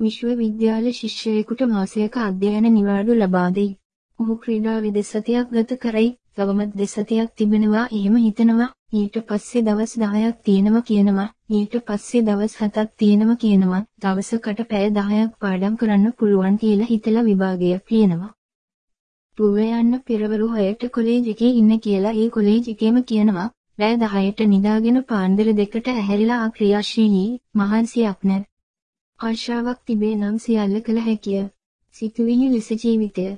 විශ්වවිද්‍යාල ශිෂ්‍යයෙකුට මාසයක අධ්‍යයන නිවාඩු ලබා දෙයි. ඔහු ක්‍රීඩා විදෙසතියක් ගත කරයි. ගවමත් දෙසතියක් තිබෙනවා එහෙම හිතනවා. ඊට පස්සේ දවස් 10ක් තියෙනවා කියනවා. ඊට පස්සේ දවස් 7ක් තියෙනවා කියනවා. දවසකට පැය 10ක් පාඩම් කරන්න පුළුවන් කියලා හිතලා විභාගයක් ලියනවා. පුව යන්න පෙරවරු 6ට කොලේජ් එකේ ඉන්න කියලා ඒ කොලේජ් එකේම කියනවා. රෑ 10ට නිදාගෙන පාන්දර දෙකට ඇහැරිලා ක්‍රියාශීලී මහන්සියක් නැත්. ආශාවක් තිබේ නම් සියල්ල කළ හැකිය. සිතුවිලි ලෙස ජීවිතය